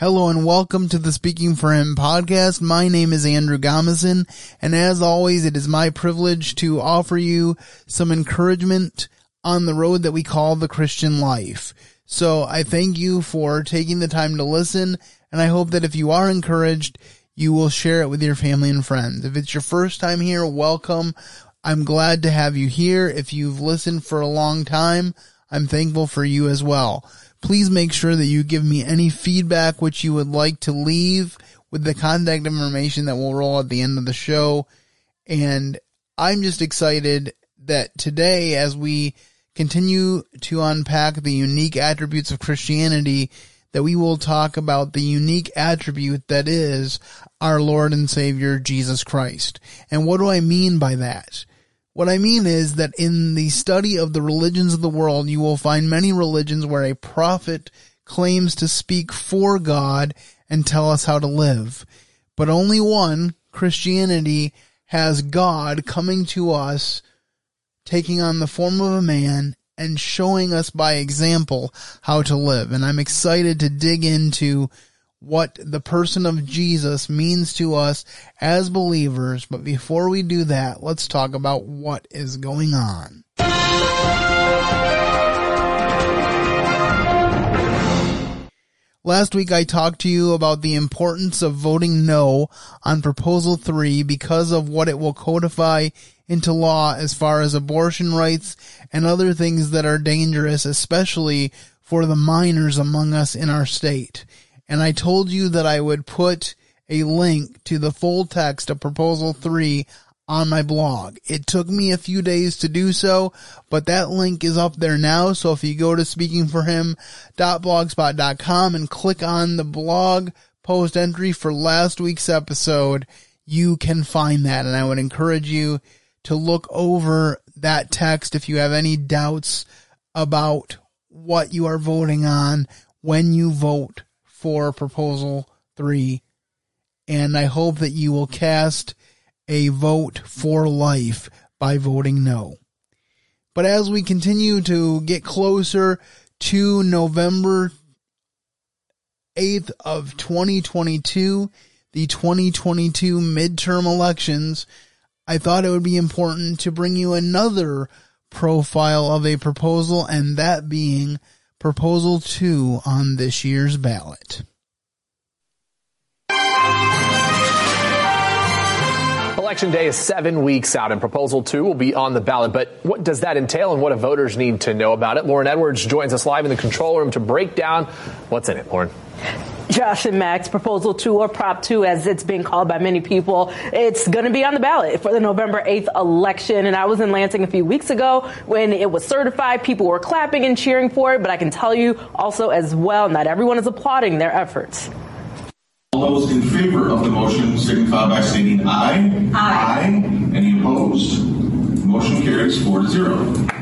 Hello and welcome to the Speaking for Him podcast. My name is Andrew Gomison, and as always, it is my privilege to offer you some encouragement on the road that we call the Christian life. So I thank you for taking the time to listen, and I hope that if you are encouraged, you will share it with your family and friends. If it's your first time here, welcome. I'm glad to have you here. If you've listened for a long time, I'm thankful for you as well please make sure that you give me any feedback which you would like to leave with the contact information that will roll at the end of the show. And I'm just excited that today, as we continue to unpack the unique attributes of Christianity, that we will talk about the unique attribute that is our Lord and Savior Jesus Christ. And what do I mean by that? What I mean is that in the study of the religions of the world, you will find many religions where a prophet claims to speak for God and tell us how to live. But only one, Christianity, has God coming to us, taking on the form of a man and showing us by example how to live. And I'm excited to dig into what the person of Jesus means to us as believers. But before we do that, let's talk about what is going on. Last week I talked to you about the importance of voting no on proposal three because of what it will codify into law as far as abortion rights and other things that are dangerous, especially for the minors among us in our state and I told you that I would put a link to the full text of proposal three on my blog. It took me a few days to do so, but that link is up there now. So if you go to speakingforhim.blogspot.com and click on the blog post entry for last week's episode, you can find that. And I would encourage you to look over that text if you have any doubts about what you are voting on when you vote for proposal three. And I hope that you will cast a vote for life by voting no. But as we continue to get closer to November 8th of 2022, the 2022 midterm elections, I thought it would be important to bring you another profile of a proposal and that being Proposal 2 on this year's ballot. Election day is seven weeks out, and Proposal 2 will be on the ballot. But what does that entail, and what do voters need to know about it? Lauren Edwards joins us live in the control room to break down what's in it. Lauren. Josh and Max Proposal 2 or Prop 2 as it's been called by many people. It's going to be on the ballot for the November 8th election. And I was in Lansing a few weeks ago when it was certified. People were clapping and cheering for it. But I can tell you also as well, not everyone is applauding their efforts. All those in favor of the motion signify by stating aye. Aye. aye. Any opposed? Motion carries 4 to 0.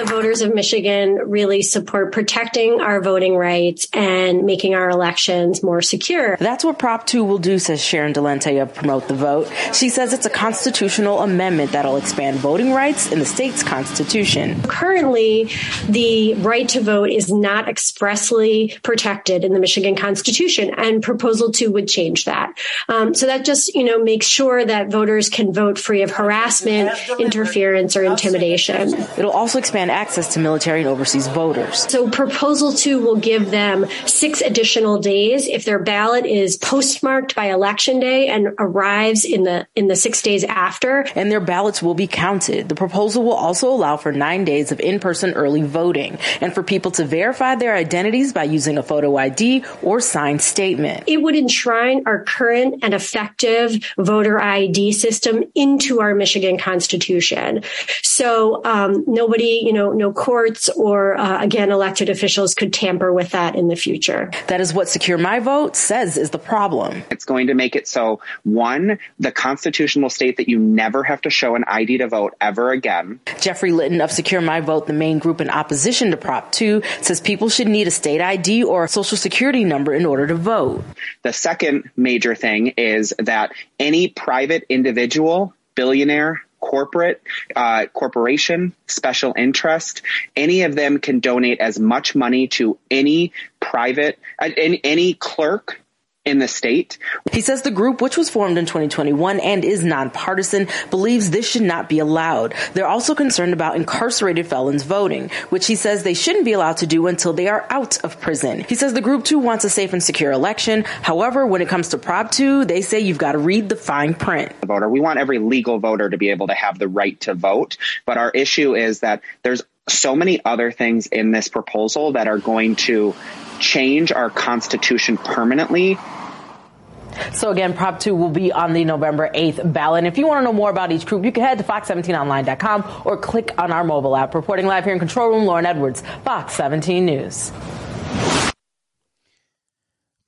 The voters of Michigan really support protecting our voting rights and making our elections more secure. That's what Prop 2 will do, says Sharon Dolente of Promote the Vote. She says it's a constitutional amendment that'll expand voting rights in the state's constitution. Currently, the right to vote is not expressly protected in the Michigan Constitution, and Proposal 2 would change that. Um, so that just, you know, makes sure that voters can vote free of harassment, interference, or intimidation. It'll also expand access to military and overseas voters. So proposal two will give them six additional days if their ballot is postmarked by election day and arrives in the in the six days after. And their ballots will be counted. The proposal will also allow for nine days of in-person early voting and for people to verify their identities by using a photo ID or signed statement. It would enshrine our current and effective voter ID system into our Michigan Constitution. So um, nobody you know, no courts or uh, again elected officials could tamper with that in the future. That is what Secure My Vote says is the problem. It's going to make it so one, the Constitution will state that you never have to show an ID to vote ever again. Jeffrey Litton of Secure My Vote, the main group in opposition to Prop 2, says people should need a state ID or a social security number in order to vote. The second major thing is that any private individual, billionaire, corporate, uh, corporation, special interest, any of them can donate as much money to any private, uh, any, any clerk in the state. He says the group, which was formed in 2021 and is nonpartisan, believes this should not be allowed. They're also concerned about incarcerated felons voting, which he says they shouldn't be allowed to do until they are out of prison. He says the group too wants a safe and secure election. However, when it comes to Prop 2, they say you've got to read the fine print. Voter, we want every legal voter to be able to have the right to vote, but our issue is that there's so many other things in this proposal that are going to change our constitution permanently. So again, Prop 2 will be on the November 8th ballot. And if you want to know more about each group, you can head to fox17online.com or click on our mobile app. Reporting live here in Control Room, Lauren Edwards, Fox 17 News.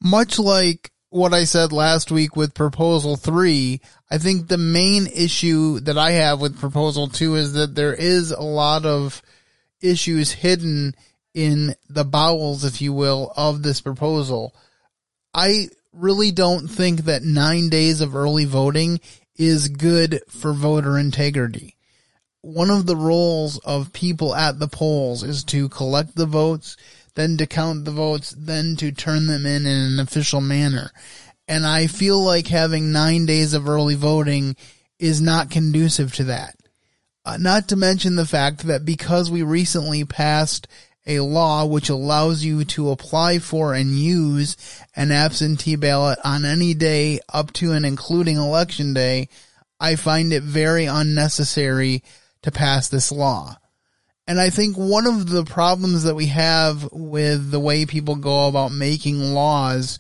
Much like what I said last week with Proposal 3, I think the main issue that I have with Proposal 2 is that there is a lot of issues hidden in the bowels, if you will, of this proposal. I really don't think that nine days of early voting is good for voter integrity. One of the roles of people at the polls is to collect the votes, then to count the votes, then to turn them in in an official manner. And I feel like having nine days of early voting is not conducive to that. Uh, not to mention the fact that because we recently passed a law which allows you to apply for and use an absentee ballot on any day up to and including election day, I find it very unnecessary to pass this law. And I think one of the problems that we have with the way people go about making laws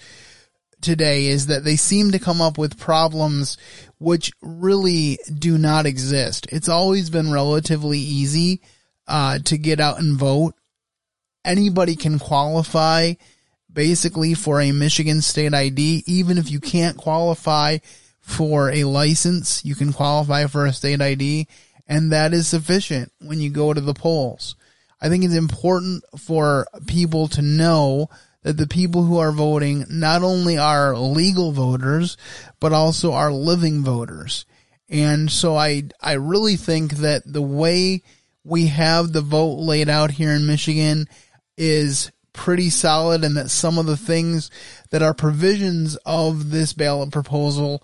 today is that they seem to come up with problems which really do not exist. It's always been relatively easy uh, to get out and vote anybody can qualify basically for a Michigan state ID. Even if you can't qualify for a license, you can qualify for a state ID and that is sufficient when you go to the polls. I think it's important for people to know that the people who are voting not only are legal voters, but also are living voters. And so I, I really think that the way we have the vote laid out here in Michigan is pretty solid and that some of the things that are provisions of this ballot proposal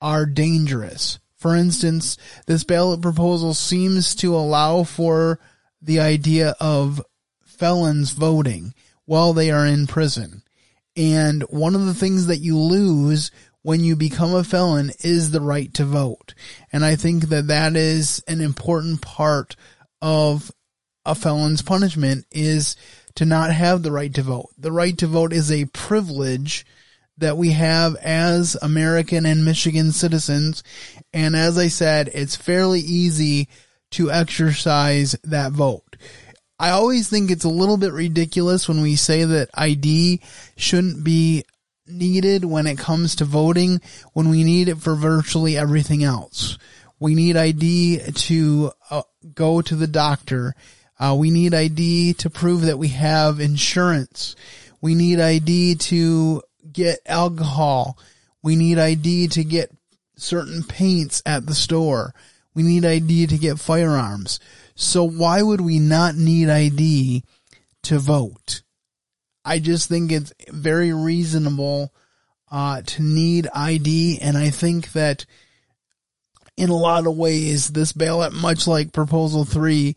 are dangerous. For instance, this ballot proposal seems to allow for the idea of felons voting while they are in prison. And one of the things that you lose when you become a felon is the right to vote. And I think that that is an important part of a felon's punishment is to not have the right to vote. The right to vote is a privilege that we have as American and Michigan citizens. And as I said, it's fairly easy to exercise that vote. I always think it's a little bit ridiculous when we say that ID shouldn't be needed when it comes to voting when we need it for virtually everything else. We need ID to uh, go to the doctor. Uh, we need ID to prove that we have insurance. We need ID to get alcohol. We need ID to get certain paints at the store. We need ID to get firearms. So why would we not need ID to vote? I just think it's very reasonable uh, to need ID, and I think that in a lot of ways, this ballot, much like Proposal 3,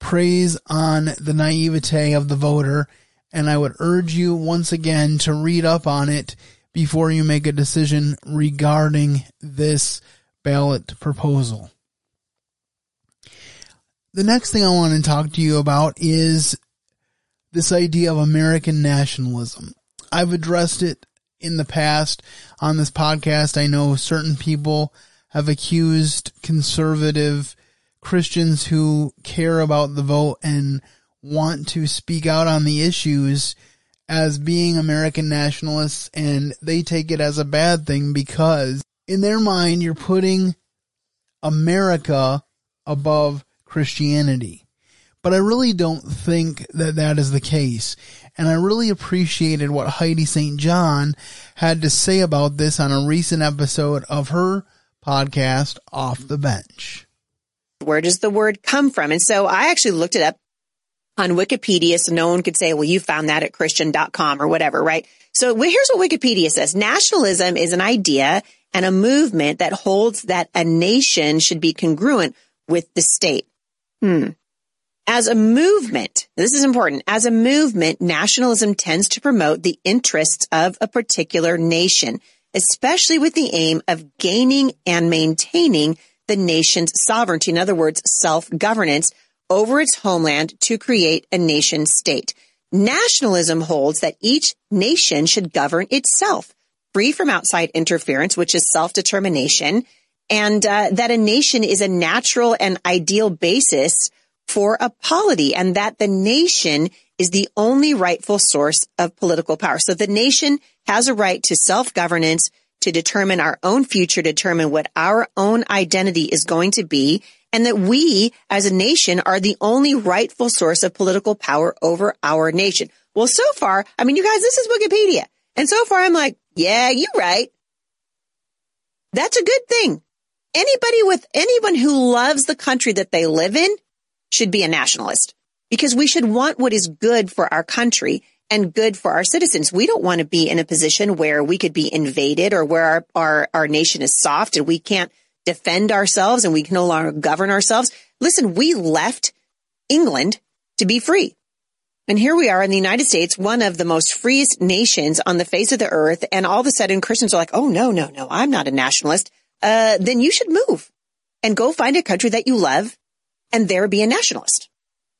preys on the naivete of the voter, and I would urge you once again to read up on it before you make a decision regarding this ballot proposal. The next thing I want to talk to you about is this idea of American nationalism. I've addressed it in the past on this podcast. I know certain people have accused conservative Christians who care about the vote and want to speak out on the issues as being American nationalists and they take it as a bad thing because in their mind you're putting America above Christianity. But I really don't think that that is the case. And I really appreciated what Heidi St. John had to say about this on a recent episode of her podcast, Off the Bench. Where does the word come from? And so I actually looked it up on Wikipedia so no one could say, well, you found that at christian.com or whatever, right? So here's what Wikipedia says. Nationalism is an idea and a movement that holds that a nation should be congruent with the state. Hmm. As a movement, this is important. As a movement, nationalism tends to promote the interests of a particular nation, especially with the aim of gaining and maintaining the nation's sovereignty. In other words, self-governance over its homeland to create a nation state. Nationalism holds that each nation should govern itself, free from outside interference, which is self-determination, and uh, that a nation is a natural and ideal basis for a polity and that the nation is the only rightful source of political power. So the nation has a right to self-governance to determine our own future, determine what our own identity is going to be, and that we as a nation are the only rightful source of political power over our nation. Well, so far, I mean, you guys, this is Wikipedia. And so far I'm like, yeah, you're right. That's a good thing. Anybody with anyone who loves the country that they live in should be a nationalist because we should want what is good for our country and good for our citizens. We don't want to be in a position where we could be invaded or where our, our, our nation is soft and we can't defend ourselves and we can no longer govern ourselves. Listen, we left England to be free. And here we are in the United States, one of the most freest nations on the face of the earth. And all of a sudden Christians are like, Oh, no, no, no, I'm not a nationalist. Uh, then you should move and go find a country that you love and there be a nationalist.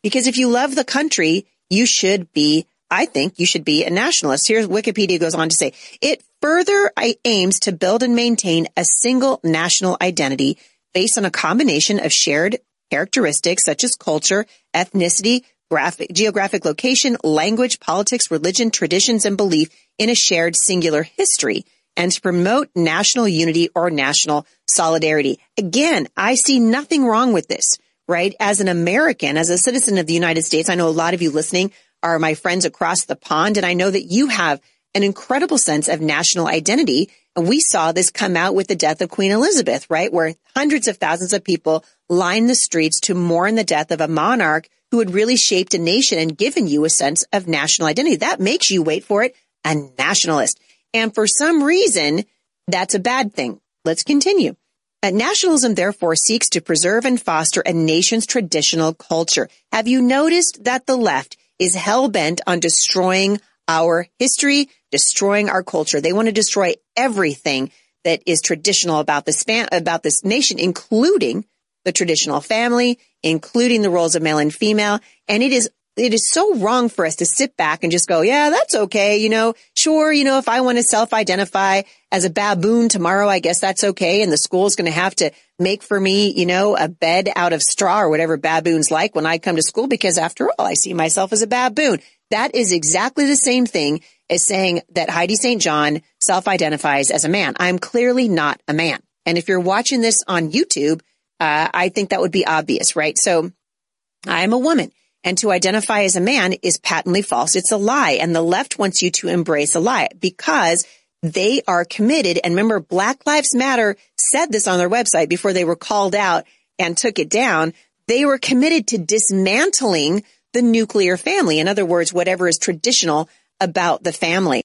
Because if you love the country, you should be, I think you should be a nationalist. Here's Wikipedia goes on to say, it further aims to build and maintain a single national identity based on a combination of shared characteristics such as culture, ethnicity, graphic, geographic location, language, politics, religion, traditions, and belief in a shared singular history and to promote national unity or national solidarity. Again, I see nothing wrong with this right? As an American, as a citizen of the United States, I know a lot of you listening are my friends across the pond, and I know that you have an incredible sense of national identity. And we saw this come out with the death of Queen Elizabeth, right? Where hundreds of thousands of people lined the streets to mourn the death of a monarch who had really shaped a nation and given you a sense of national identity. That makes you, wait for it, a nationalist. And for some reason, that's a bad thing. Let's continue. Uh, nationalism therefore seeks to preserve and foster a nation's traditional culture. Have you noticed that the left is hell bent on destroying our history, destroying our culture? They want to destroy everything that is traditional about this fan, about this nation, including the traditional family, including the roles of male and female. And it is it is so wrong for us to sit back and just go, yeah, that's okay. You know, sure. You know, if I want to self-identify as a baboon tomorrow, I guess that's okay. And the school's going to have to make for me, you know, a bed out of straw or whatever baboons like when I come to school, because after all, I see myself as a baboon. That is exactly the same thing as saying that Heidi St. John self-identifies as a man. I'm clearly not a man. And if you're watching this on YouTube, uh, I think that would be obvious, right? So I'm a woman. And to identify as a man is patently false. It's a lie. And the left wants you to embrace a lie because they are committed. And remember, Black Lives Matter said this on their website before they were called out and took it down. They were committed to dismantling the nuclear family. In other words, whatever is traditional about the family.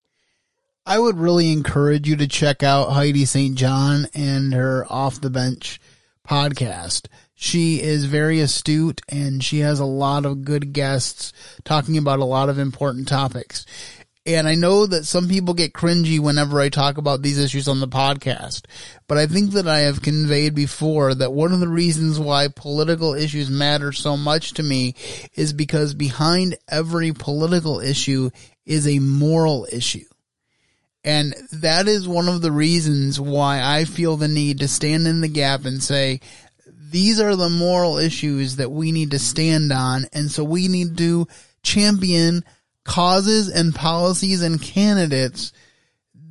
I would really encourage you to check out Heidi St. John and her Off the Bench podcast. She is very astute and she has a lot of good guests talking about a lot of important topics. And I know that some people get cringy whenever I talk about these issues on the podcast, but I think that I have conveyed before that one of the reasons why political issues matter so much to me is because behind every political issue is a moral issue. And that is one of the reasons why I feel the need to stand in the gap and say, these are the moral issues that we need to stand on. And so we need to champion causes and policies and candidates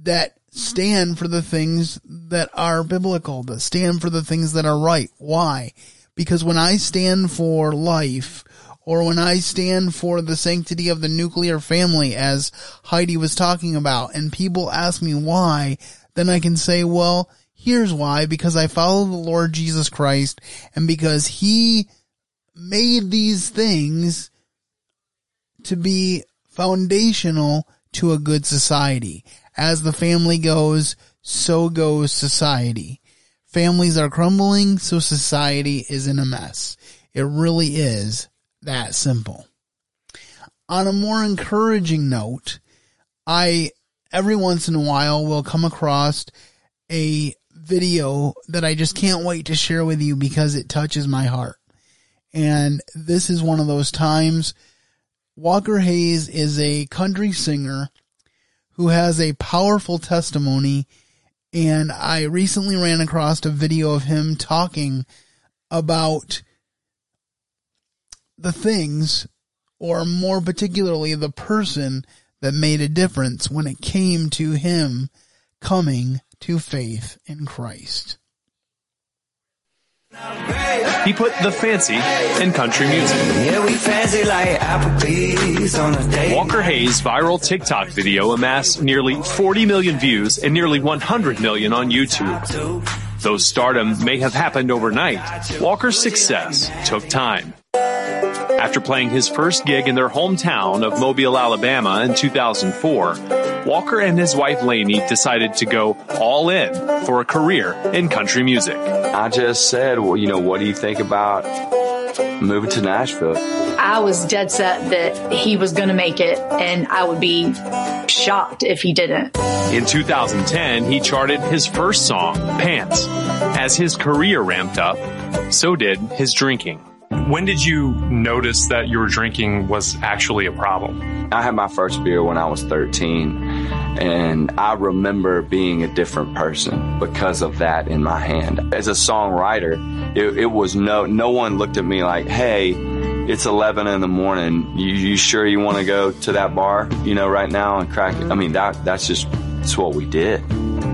that stand for the things that are biblical, that stand for the things that are right. Why? Because when I stand for life, or when I stand for the sanctity of the nuclear family, as Heidi was talking about, and people ask me why, then I can say, well, Here's why, because I follow the Lord Jesus Christ and because he made these things to be foundational to a good society. As the family goes, so goes society. Families are crumbling, so society is in a mess. It really is that simple. On a more encouraging note, I every once in a while will come across a video that I just can't wait to share with you because it touches my heart. And this is one of those times. Walker Hayes is a country singer who has a powerful testimony. And I recently ran across a video of him talking about the things, or more particularly the person that made a difference when it came to him coming to faith in Christ. He put the fancy in country music. Yeah, we fancy like Applebee's on a date. Walker Hayes' viral TikTok video amassed nearly 40 million views and nearly 100 million on YouTube. Though stardom may have happened overnight, Walker's success took time. After playing his first gig in their hometown of Mobile, Alabama in 2004, Walker and his wife Laney decided to go all in for a career in country music. I just said, well, you know, what do you think about moving to Nashville? I was dead set that he was going to make it and I would be shocked if he didn't. In 2010, he charted his first song, Pants. As his career ramped up, so did his drinking. When did you notice that your drinking was actually a problem? I had my first beer when I was 13 and I remember being a different person because of that in my hand. As a songwriter, it, it was no, no one looked at me like, Hey, it's 11 in the morning. You, you sure you want to go to that bar, you know, right now and crack it? I mean, that, that's just, that's what we did.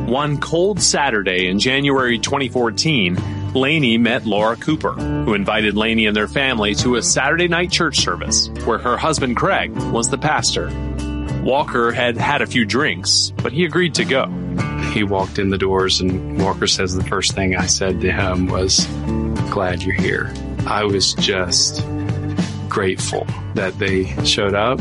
One cold Saturday in January 2014, Laney met Laura Cooper, who invited Laney and their family to a Saturday night church service where her husband Craig was the pastor. Walker had had a few drinks, but he agreed to go. He walked in the doors and Walker says the first thing I said to him was, glad you're here. I was just grateful that they showed up.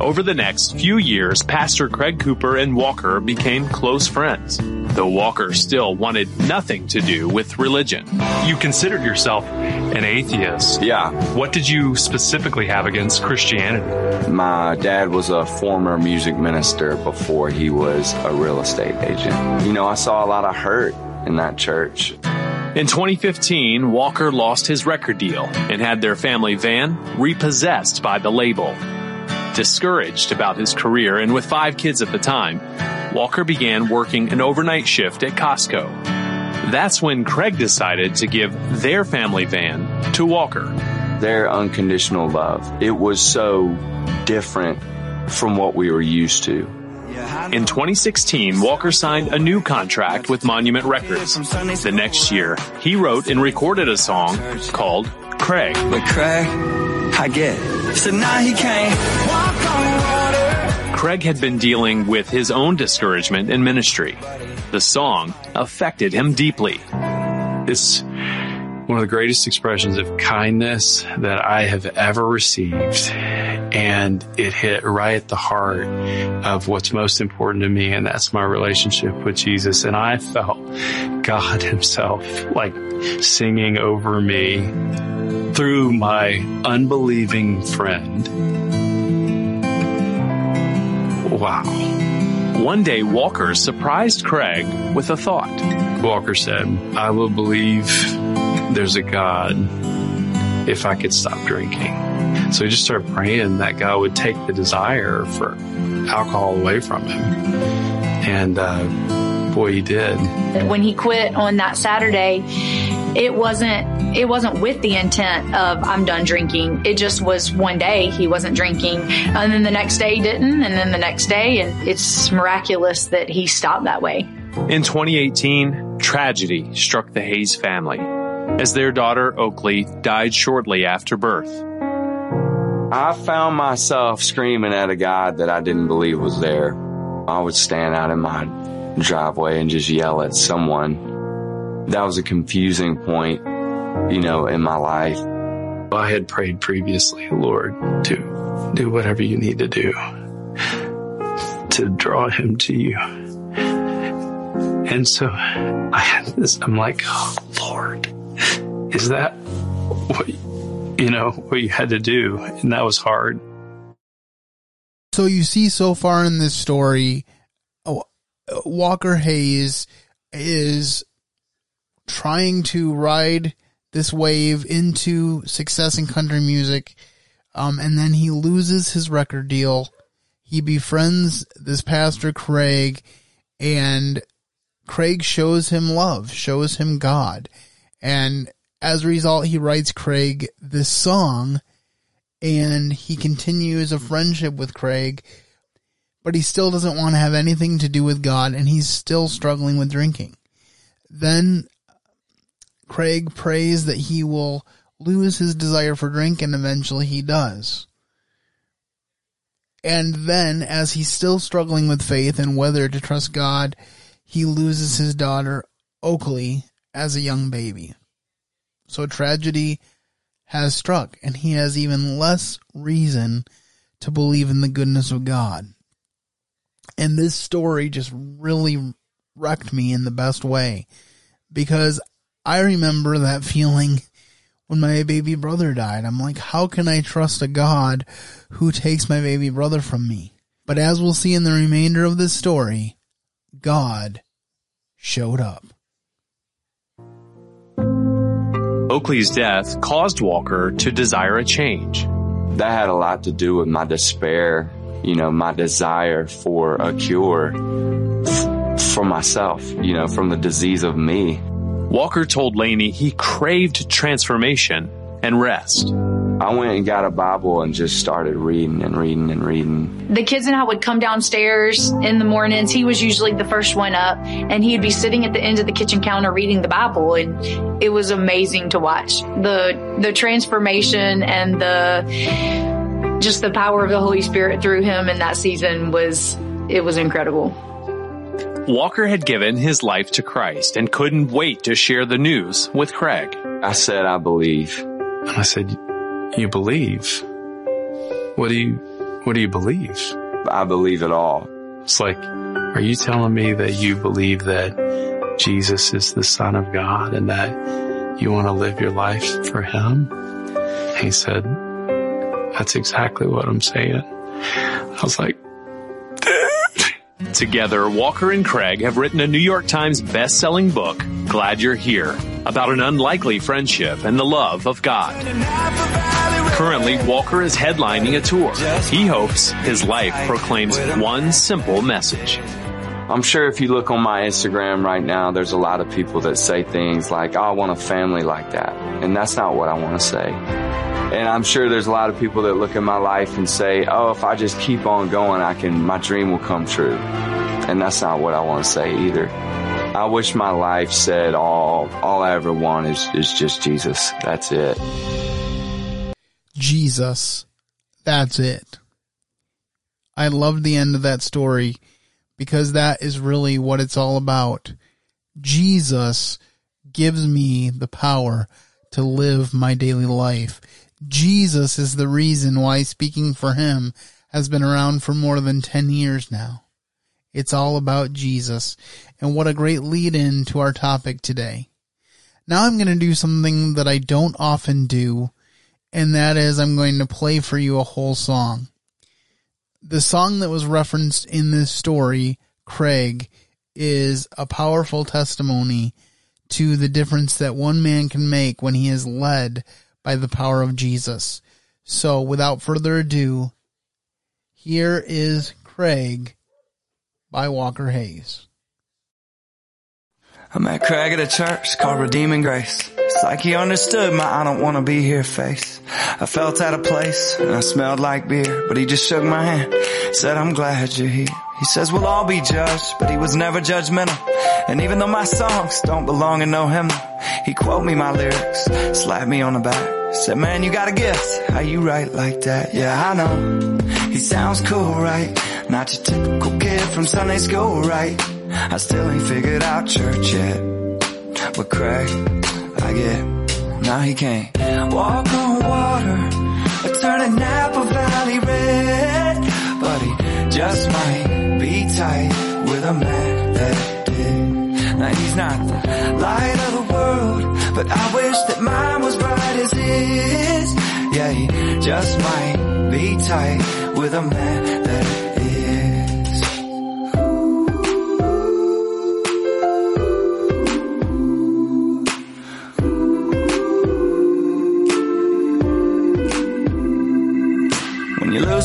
Over the next few years, Pastor Craig Cooper and Walker became close friends, though Walker still wanted nothing to do with religion. You considered yourself an atheist. Yeah. What did you specifically have against Christianity? My dad was a former music minister before he was a real estate agent. You know, I saw a lot of hurt in that church. In 2015, Walker lost his record deal and had their family van repossessed by the label. Discouraged about his career and with five kids at the time, Walker began working an overnight shift at Costco. That's when Craig decided to give their family van to Walker. Their unconditional love. It was so different from what we were used to. In 2016, Walker signed a new contract with Monument Records. The next year, he wrote and recorded a song called Craig. But Craig, I get. So now he can't walk on water. Craig had been dealing with his own discouragement in ministry. The song affected him deeply. It's one of the greatest expressions of kindness that I have ever received. And it hit right at the heart of what's most important to me. And that's my relationship with Jesus. And I felt God himself like singing over me through my unbelieving friend. Wow. One day, Walker surprised Craig with a thought. Walker said, I will believe there's a God if I could stop drinking. So he just started praying that God would take the desire for alcohol away from him. And uh, boy, he did. When he quit on that Saturday, it wasn't it wasn't with the intent of I'm done drinking. It just was one day he wasn't drinking, and then the next day he didn't, and then the next day, and it's miraculous that he stopped that way. In 2018, tragedy struck the Hayes family as their daughter Oakley died shortly after birth. I found myself screaming at a God that I didn't believe was there. I would stand out in my driveway and just yell at someone. That was a confusing point, you know, in my life. I had prayed previously, Lord, to do whatever you need to do to draw him to you. And so I had this, I'm like, oh, Lord, is that what, you know, what you had to do? And that was hard. So you see so far in this story, uh, Walker Hayes is trying to ride this wave into success in country music. Um, and then he loses his record deal. He befriends this pastor Craig and Craig shows him love, shows him God. And as a result, he writes Craig this song and he continues a friendship with Craig, but he still doesn't want to have anything to do with God and he's still struggling with drinking. Then Craig prays that he will lose his desire for drink and eventually he does. And then as he's still struggling with faith and whether to trust God, he loses his daughter, Oakley, as a young baby. So tragedy has struck, and he has even less reason to believe in the goodness of God. And this story just really wrecked me in the best way because I remember that feeling when my baby brother died. I'm like, how can I trust a God who takes my baby brother from me? But as we'll see in the remainder of this story, God showed up. Oakley's death caused Walker to desire a change. That had a lot to do with my despair, you know, my desire for a cure f- for myself, you know, from the disease of me. Walker told Laney he craved transformation and rest. I went and got a Bible and just started reading and reading and reading. The kids and I would come downstairs in the mornings. He was usually the first one up and he'd be sitting at the end of the kitchen counter reading the Bible and it was amazing to watch. The, the transformation and the, just the power of the Holy Spirit through him in that season was, it was incredible. Walker had given his life to Christ and couldn't wait to share the news with Craig. I said, I believe. And I said, you believe? What do you, what do you believe? I believe it all. It's like, are you telling me that you believe that Jesus is the son of God and that you want to live your life for him? He said, that's exactly what I'm saying. I was like, Together, Walker and Craig have written a New York Times best-selling book, Glad You're Here, about an unlikely friendship and the love of God. Currently, Walker is headlining a tour. He hopes his life proclaims one simple message. I'm sure if you look on my Instagram right now, there's a lot of people that say things like, oh, I want a family like that. And that's not what I want to say. And I'm sure there's a lot of people that look at my life and say, oh, if I just keep on going, I can, my dream will come true. And that's not what I want to say either. I wish my life said all, all I ever want is, is just Jesus. That's it. Jesus. That's it. I loved the end of that story because that is really what it's all about. Jesus gives me the power to live my daily life. Jesus is the reason why speaking for him has been around for more than 10 years now. It's all about Jesus. And what a great lead in to our topic today. Now I'm going to do something that I don't often do, and that is I'm going to play for you a whole song. The song that was referenced in this story, Craig, is a powerful testimony to the difference that one man can make when he is led by the power of Jesus. So without further ado, here is Craig by Walker Hayes. I met Craig at a church called Redeeming Grace. It's like he understood my I don't want to be here face. I felt out of place and I smelled like beer, but he just shook my hand, said I'm glad you're here. He says we'll all be judged, but he was never judgmental. And even though my songs don't belong in no hymn, he quote me my lyrics, slapped me on the back, said man you got a gift, how you write like that? Yeah I know, he sounds cool right, not your typical kid from Sunday school right. I still ain't figured out church yet. But Craig, I get, now he can't walk on water or turn a Napa Valley red. But he just might be tight with a man that did. Now he's not the light of the world, but I wish that mine was bright as his. Yeah, he just might be tight with a man that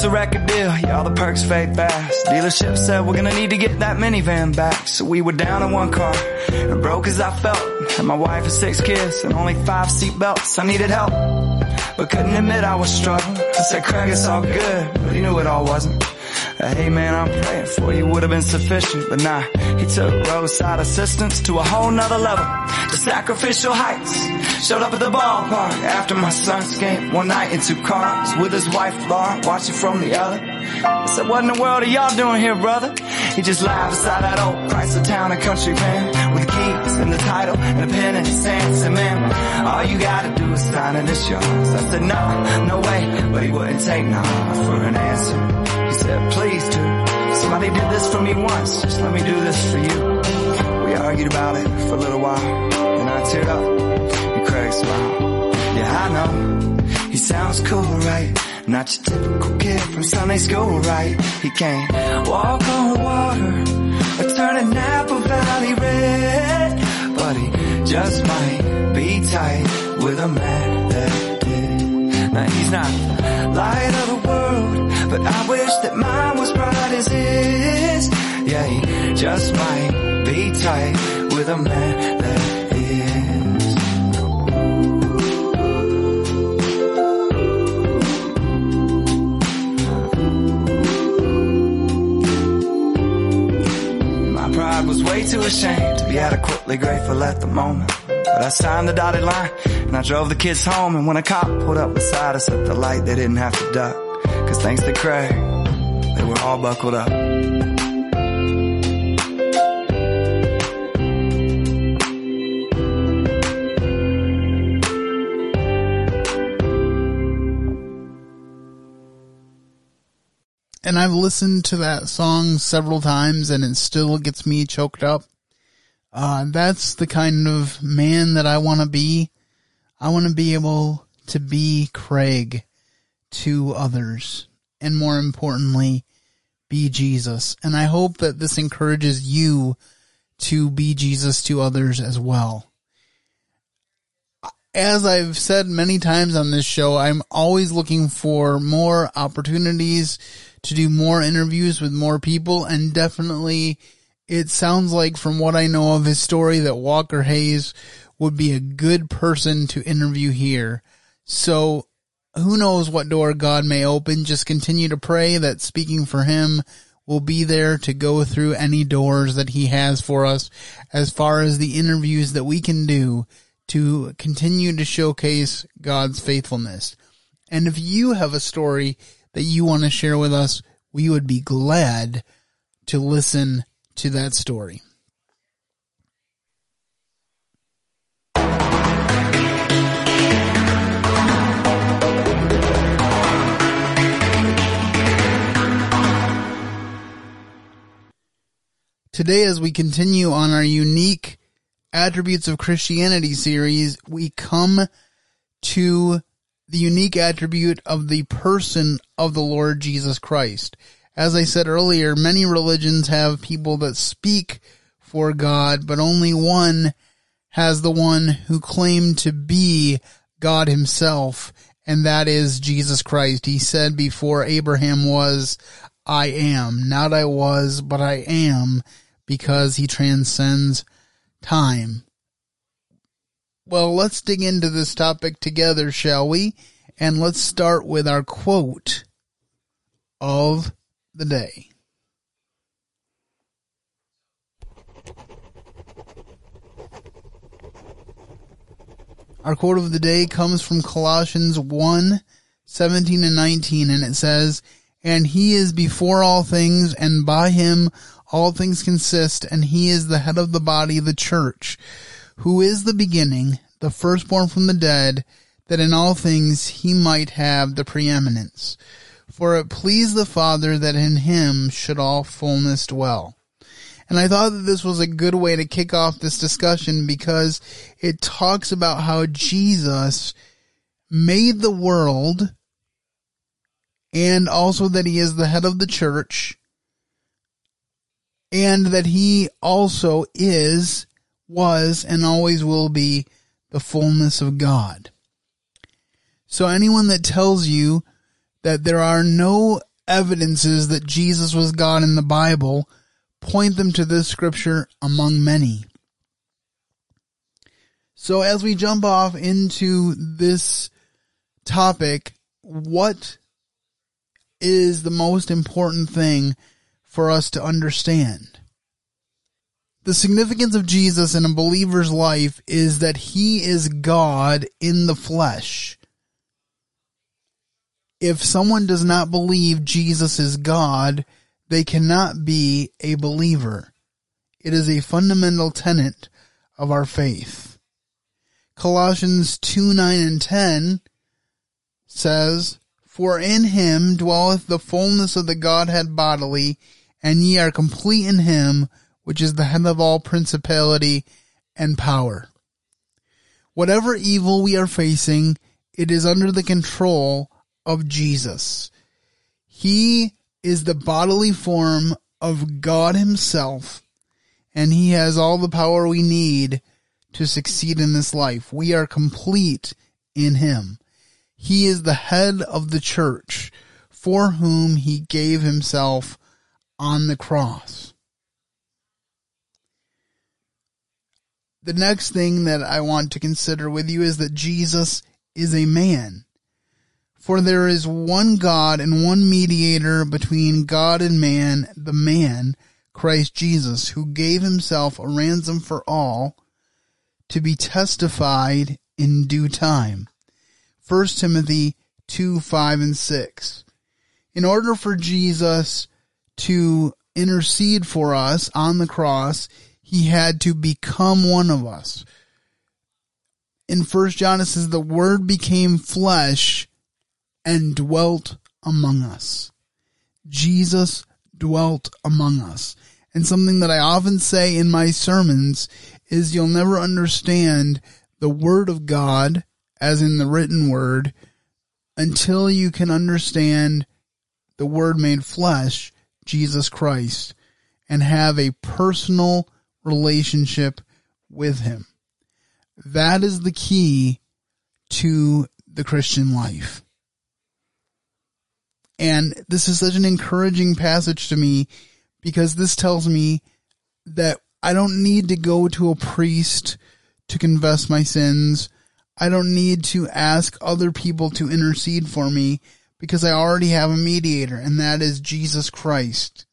You a record deal, yeah, all the perks fade fast. Dealership said we're gonna need to get that minivan back. So we were down in one car, and broke as I felt. And my wife and six kids, and only five seat belts. I needed help, but couldn't admit I was struggling. I said, Craig, it's all good, but he knew it all wasn't. Hey man, I'm praying for you would have been sufficient, but nah, he took roadside assistance to a whole nother level, to sacrificial heights. Showed up at the ballpark after my son's game one night in two cars with his wife Laura watching from the other. I said, what in the world are y'all doing here, brother? He just laughed beside that old Chrysler Town and Country van with the keys and the title and a pen and his hand. Said, man, all you gotta do is sign it, it's yours. I said, nah, no way, but he wouldn't take no for an answer. He said, please do. Somebody did this for me once, just let me do this for you. We argued about it for a little while, and I teared up. And Craig smiled. Yeah, I know. He sounds cool, right? Not your typical kid from Sunday school, right? He can't walk on water or turn a Napa Valley red. But he just might be tight with a man that did. Now he's not light of the world, but I wish that mine was bright as his. Yeah, he just might be tight with a man that Was way too ashamed to be adequately grateful at the moment. But I signed the dotted line and I drove the kids home. And when a cop pulled up beside us at the light, they didn't have to duck. Cause thanks to Craig, they were all buckled up. And I've listened to that song several times and it still gets me choked up. Uh, that's the kind of man that I want to be. I want to be able to be Craig to others and more importantly, be Jesus. And I hope that this encourages you to be Jesus to others as well. As I've said many times on this show, I'm always looking for more opportunities to do more interviews with more people and definitely it sounds like from what I know of his story that Walker Hayes would be a good person to interview here. So who knows what door God may open. Just continue to pray that speaking for him will be there to go through any doors that he has for us as far as the interviews that we can do to continue to showcase God's faithfulness. And if you have a story that you want to share with us, we would be glad to listen to that story. Today, as we continue on our unique attributes of Christianity series, we come to the unique attribute of the person of the Lord Jesus Christ. As I said earlier, many religions have people that speak for God, but only one has the one who claimed to be God himself, and that is Jesus Christ. He said before Abraham was, I am. Not I was, but I am, because he transcends time. Well, let's dig into this topic together, shall we? And let's start with our quote of the day. Our quote of the day comes from Colossians 1, 17 and 19, and it says, And he is before all things, and by him all things consist, and he is the head of the body, the church, who is the beginning, the firstborn from the dead, that in all things he might have the preeminence. For it pleased the Father that in him should all fullness dwell. And I thought that this was a good way to kick off this discussion because it talks about how Jesus made the world and also that he is the head of the church and that he also is, was, and always will be the fullness of God. So anyone that tells you that there are no evidences that Jesus was God in the Bible, point them to this scripture among many. So as we jump off into this topic, what is the most important thing for us to understand? The significance of Jesus in a believer's life is that he is God in the flesh. If someone does not believe Jesus is God, they cannot be a believer. It is a fundamental tenet of our faith. Colossians 2 9 and 10 says, For in him dwelleth the fullness of the Godhead bodily, and ye are complete in him, which is the head of all principality and power. Whatever evil we are facing, it is under the control of Jesus. He is the bodily form of God himself, and he has all the power we need to succeed in this life. We are complete in him. He is the head of the church for whom he gave himself on the cross. The next thing that I want to consider with you is that Jesus is a man. For there is one God and one mediator between God and man, the man, Christ Jesus, who gave himself a ransom for all to be testified in due time. 1 Timothy 2, 5, and 6. In order for Jesus to intercede for us on the cross, he had to become one of us. In 1 John it says, the word became flesh and dwelt among us. Jesus dwelt among us. And something that I often say in my sermons is you'll never understand the word of God, as in the written word, until you can understand the word made flesh, Jesus Christ, and have a personal relationship with him. That is the key to the Christian life. And this is such an encouraging passage to me because this tells me that I don't need to go to a priest to confess my sins. I don't need to ask other people to intercede for me because I already have a mediator and that is Jesus Christ.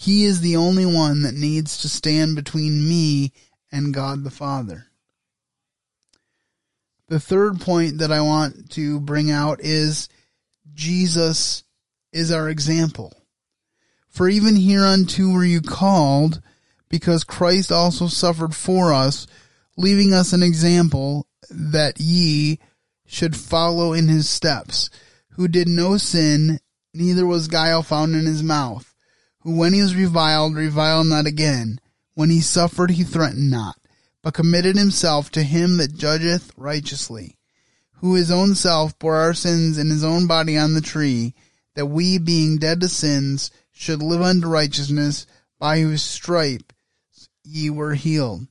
He is the only one that needs to stand between me and God the Father. The third point that I want to bring out is Jesus is our example. For even hereunto were you called, because Christ also suffered for us, leaving us an example that ye should follow in his steps, who did no sin, neither was guile found in his mouth, when he was reviled, reviled not again, when he suffered, he threatened not, but committed himself to him that judgeth righteously who his own self bore our sins in his own body on the tree, that we, being dead to sins, should live unto righteousness, by whose stripe ye were healed.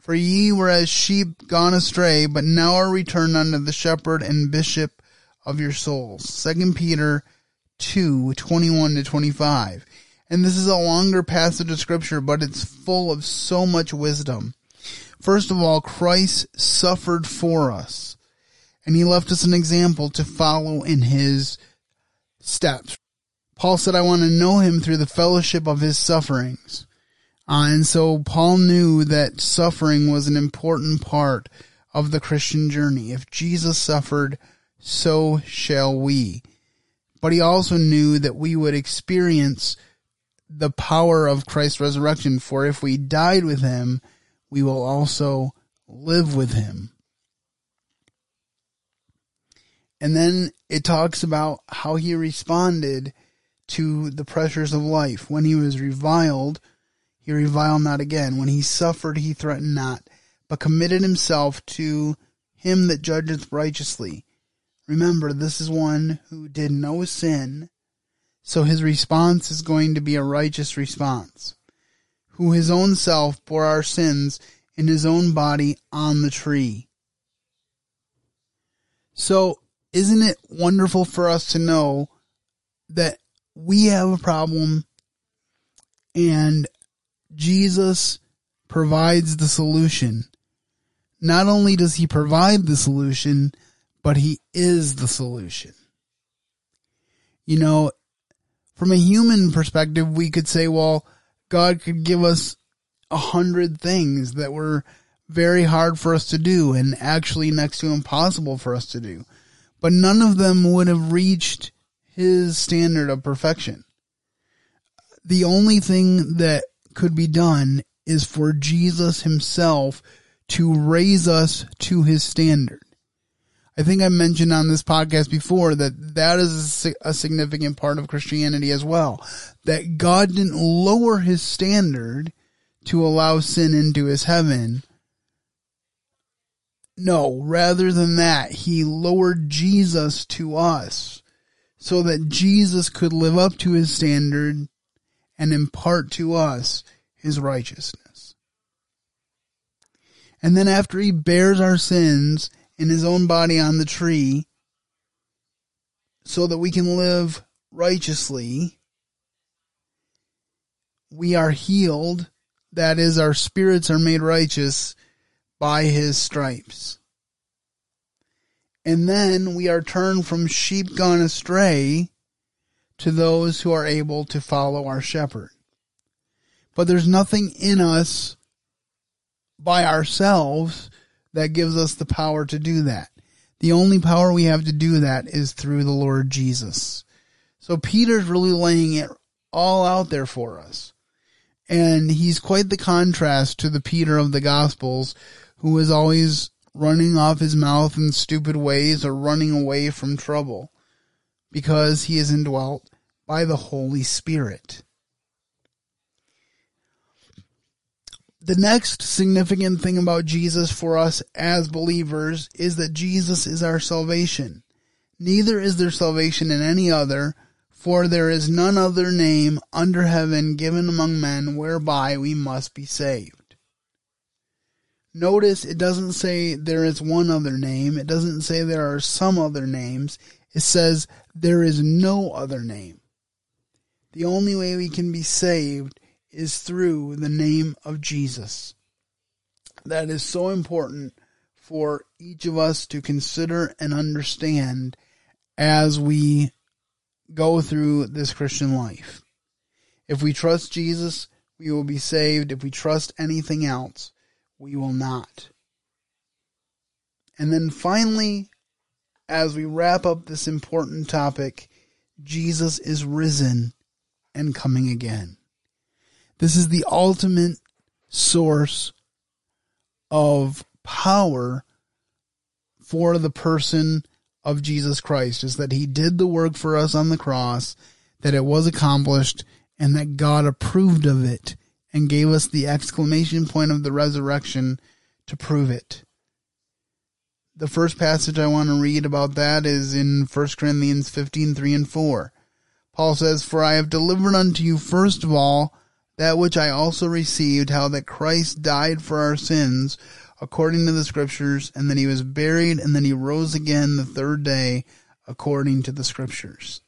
For ye were as sheep gone astray, but now are returned unto the shepherd and bishop of your souls. Second Peter 2, 21 to 25. And this is a longer passage of scripture, but it's full of so much wisdom. First of all, Christ suffered for us and he left us an example to follow in his steps. Paul said, I want to know him through the fellowship of his sufferings. Uh, and so Paul knew that suffering was an important part of the Christian journey. If Jesus suffered, so shall we. But he also knew that we would experience the power of Christ's resurrection. For if we died with him, we will also live with him. And then it talks about how he responded to the pressures of life. When he was reviled, he reviled not again. When he suffered, he threatened not, but committed himself to him that judgeth righteously. Remember, this is one who did no sin, so his response is going to be a righteous response. Who his own self bore our sins in his own body on the tree. So, isn't it wonderful for us to know that we have a problem and Jesus provides the solution. Not only does he provide the solution, but he is the solution. You know, from a human perspective, we could say, well, God could give us a hundred things that were very hard for us to do and actually next to impossible for us to do. But none of them would have reached his standard of perfection. The only thing that could be done is for Jesus himself to raise us to his standard. I think I mentioned on this podcast before that that is a significant part of Christianity as well. That God didn't lower his standard to allow sin into his heaven. No, rather than that, he lowered Jesus to us so that Jesus could live up to his standard and impart to us his righteousness. And then after he bears our sins in his own body on the tree, so that we can live righteously, we are healed. That is, our spirits are made righteous by his stripes. And then we are turned from sheep gone astray to those who are able to follow our shepherd. But there's nothing in us by ourselves that gives us the power to do that. The only power we have to do that is through the Lord Jesus. So Peter's really laying it all out there for us. And he's quite the contrast to the Peter of the Gospels who is always running off his mouth in stupid ways or running away from trouble because he is indwelt by the Holy Spirit. The next significant thing about Jesus for us as believers is that Jesus is our salvation. Neither is there salvation in any other, for there is none other name under heaven given among men whereby we must be saved. Notice it doesn't say there is one other name. It doesn't say there are some other names. It says there is no other name. The only way we can be saved is through the name of Jesus. That is so important for each of us to consider and understand as we go through this Christian life. If we trust Jesus, we will be saved. If we trust anything else, we will not. And then finally, as we wrap up this important topic, Jesus is risen and coming again. This is the ultimate source of power for the person of Jesus Christ is that he did the work for us on the cross, that it was accomplished, and that God approved of it and gave us the exclamation point of the resurrection to prove it. The first passage I want to read about that is in 1 Corinthians 15, 3 and 4. Paul says, For I have delivered unto you first of all that which I also received, how that Christ died for our sins, according to the scriptures, and that he was buried, and that he rose again the third day, according to the scriptures.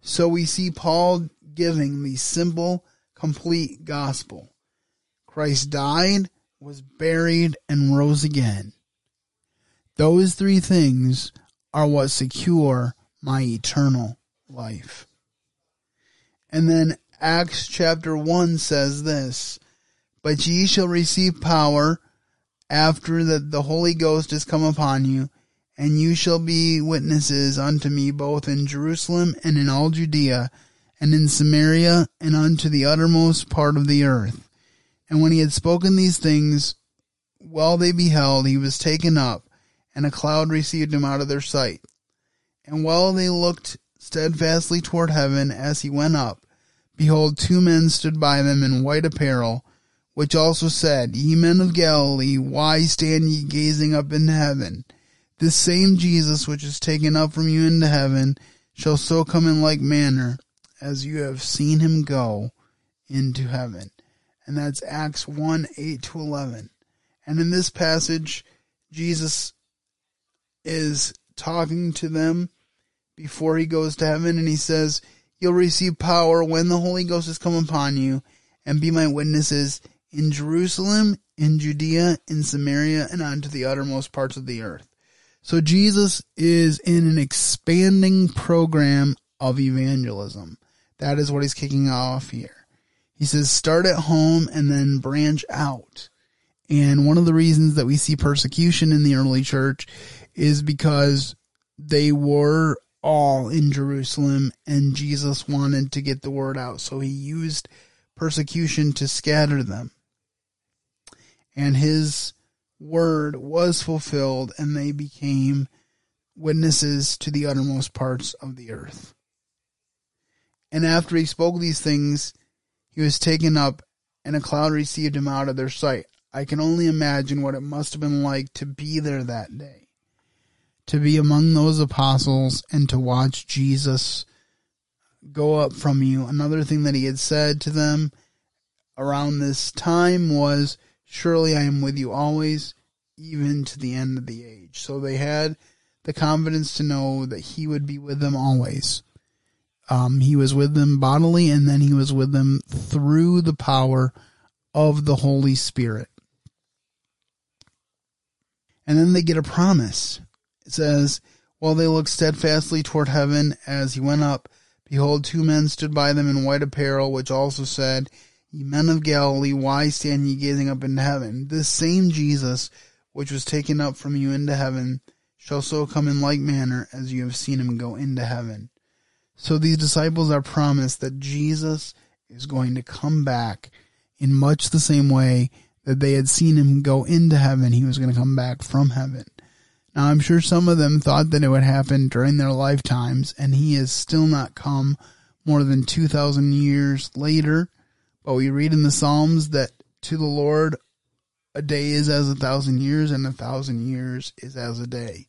So we see Paul giving the simple complete gospel. Christ died, was buried, and rose again. Those three things are what secure my eternal life. And then Acts chapter 1 says this, But ye shall receive power after that the Holy Ghost is come upon you, and you shall be witnesses unto me both in Jerusalem and in all Judea and in Samaria, and unto the uttermost part of the earth. And when he had spoken these things, while they beheld, he was taken up, and a cloud received him out of their sight. And while they looked steadfastly toward heaven as he went up, behold, two men stood by them in white apparel, which also said, Ye men of Galilee, why stand ye gazing up into heaven? This same Jesus which is taken up from you into heaven shall so come in like manner as you have seen him go into heaven. And that's Acts 1 8 to 11. And in this passage, Jesus is talking to them before he goes to heaven, and he says, You'll receive power when the Holy Ghost has come upon you, and be my witnesses in Jerusalem, in Judea, in Samaria, and unto the uttermost parts of the earth. So Jesus is in an expanding program of evangelism. That is what he's kicking off here. He says, start at home and then branch out. And one of the reasons that we see persecution in the early church is because they were all in Jerusalem and Jesus wanted to get the word out. So he used persecution to scatter them. And his word was fulfilled and they became witnesses to the uttermost parts of the earth. And after he spoke these things, he was taken up and a cloud received him out of their sight. I can only imagine what it must have been like to be there that day to be among those apostles and to watch Jesus go up from you. Another thing that he had said to them around this time was, Surely I am with you always, even to the end of the age. So they had the confidence to know that he would be with them always. Um, he was with them bodily, and then he was with them through the power of the Holy Spirit. And then they get a promise it says, While they looked steadfastly toward heaven as he went up, behold, two men stood by them in white apparel, which also said, Ye men of Galilee, why stand ye gazing up into heaven? This same Jesus, which was taken up from you into heaven, shall so come in like manner as you have seen him go into heaven. So these disciples are promised that Jesus is going to come back in much the same way that they had seen him go into heaven. He was going to come back from heaven. Now, I'm sure some of them thought that it would happen during their lifetimes, and he has still not come more than 2,000 years later. But we read in the Psalms that to the Lord, a day is as a thousand years, and a thousand years is as a day.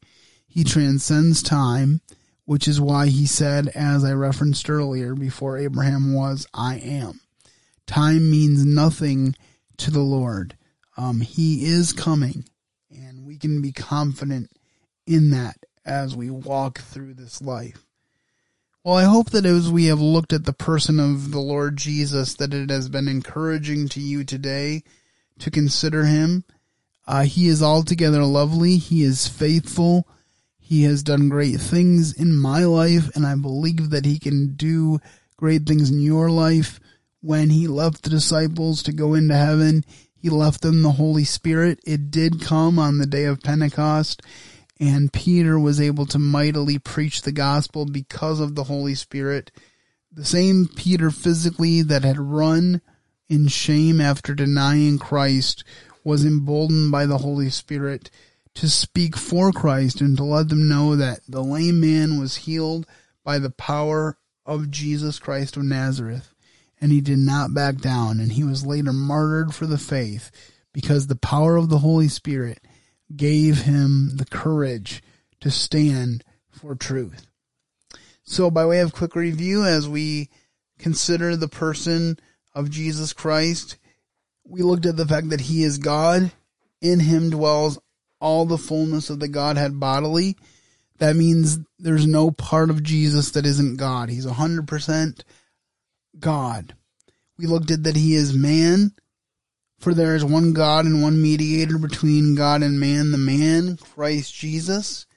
He transcends time, which is why he said, as I referenced earlier, before Abraham was, I am. Time means nothing to the Lord. Um, he is coming we can be confident in that as we walk through this life. Well, I hope that as we have looked at the person of the Lord Jesus, that it has been encouraging to you today to consider him. Uh, he is altogether lovely. He is faithful. He has done great things in my life, and I believe that he can do great things in your life. When he left the disciples to go into heaven, he left them the Holy Spirit. It did come on the day of Pentecost, and Peter was able to mightily preach the gospel because of the Holy Spirit. The same Peter physically that had run in shame after denying Christ was emboldened by the Holy Spirit to speak for Christ and to let them know that the lame man was healed by the power of Jesus Christ of Nazareth and he did not back down, and he was later martyred for the faith because the power of the Holy Spirit gave him the courage to stand for truth. So, by way of quick review, as we consider the person of Jesus Christ, we looked at the fact that he is God. In him dwells all the fullness of the Godhead bodily. That means there's no part of Jesus that isn't God. He's 100% God. We looked at that he is man, for there is one God and one mediator between God and man, the man, Christ Jesus.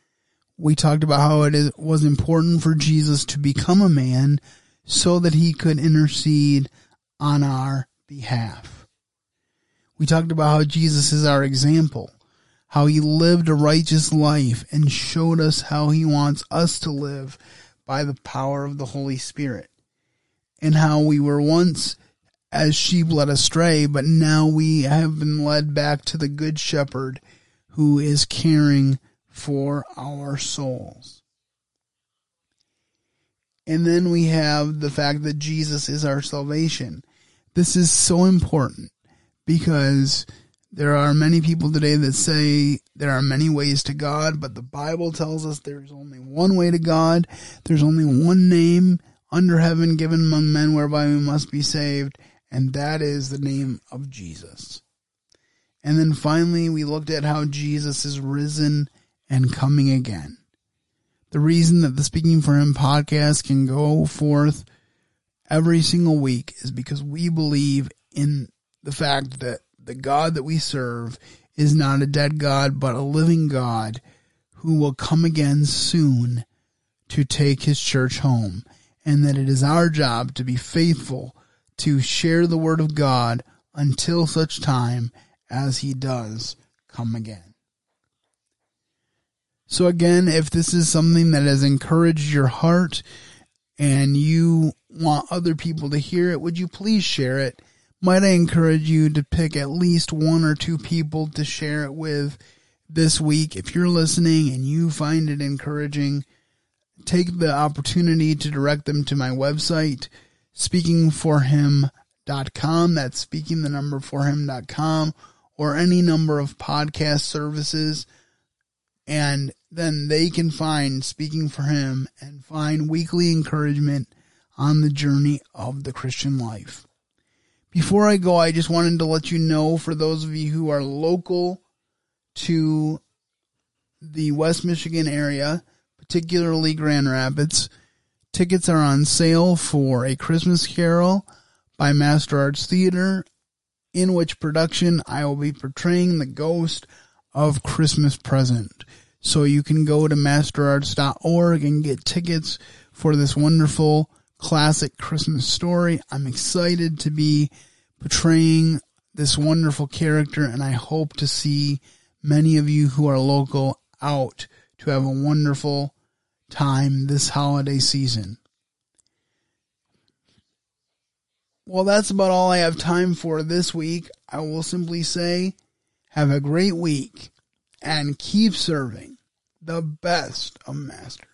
We talked about how it is, was important for Jesus to become a man so that he could intercede on our behalf. We talked about how Jesus is our example, how he lived a righteous life and showed us how he wants us to live by the power of the Holy Spirit. And how we were once as sheep led astray, but now we have been led back to the good shepherd who is caring for our souls. And then we have the fact that Jesus is our salvation. This is so important because there are many people today that say there are many ways to God, but the Bible tells us there's only one way to God. There's only one name under heaven given among men whereby we must be saved, and that is the name of Jesus. And then finally, we looked at how Jesus is risen and coming again. The reason that the Speaking for Him podcast can go forth every single week is because we believe in the fact that the God that we serve is not a dead God, but a living God who will come again soon to take his church home. And that it is our job to be faithful to share the word of God until such time as he does come again. So again, if this is something that has encouraged your heart and you want other people to hear it, would you please share it? Might I encourage you to pick at least one or two people to share it with this week? If you're listening and you find it encouraging, take the opportunity to direct them to my website, speakingforhim.com. That's speaking the number four him.com or any number of podcast services. And then they can find Speaking for Him and find weekly encouragement on the journey of the Christian life. Before I go, I just wanted to let you know for those of you who are local to the West Michigan area, particularly Grand Rapids, tickets are on sale for A Christmas Carol by Master Arts Theater, in which production I will be portraying the ghost of Christmas Present. So you can go to masterarts.org and get tickets for this wonderful classic Christmas story. I'm excited to be portraying this wonderful character, and I hope to see many of you who are local out to have a wonderful time this holiday season. Well, that's about all I have time for this week. I will simply say, have a great week and keep serving the best of masters.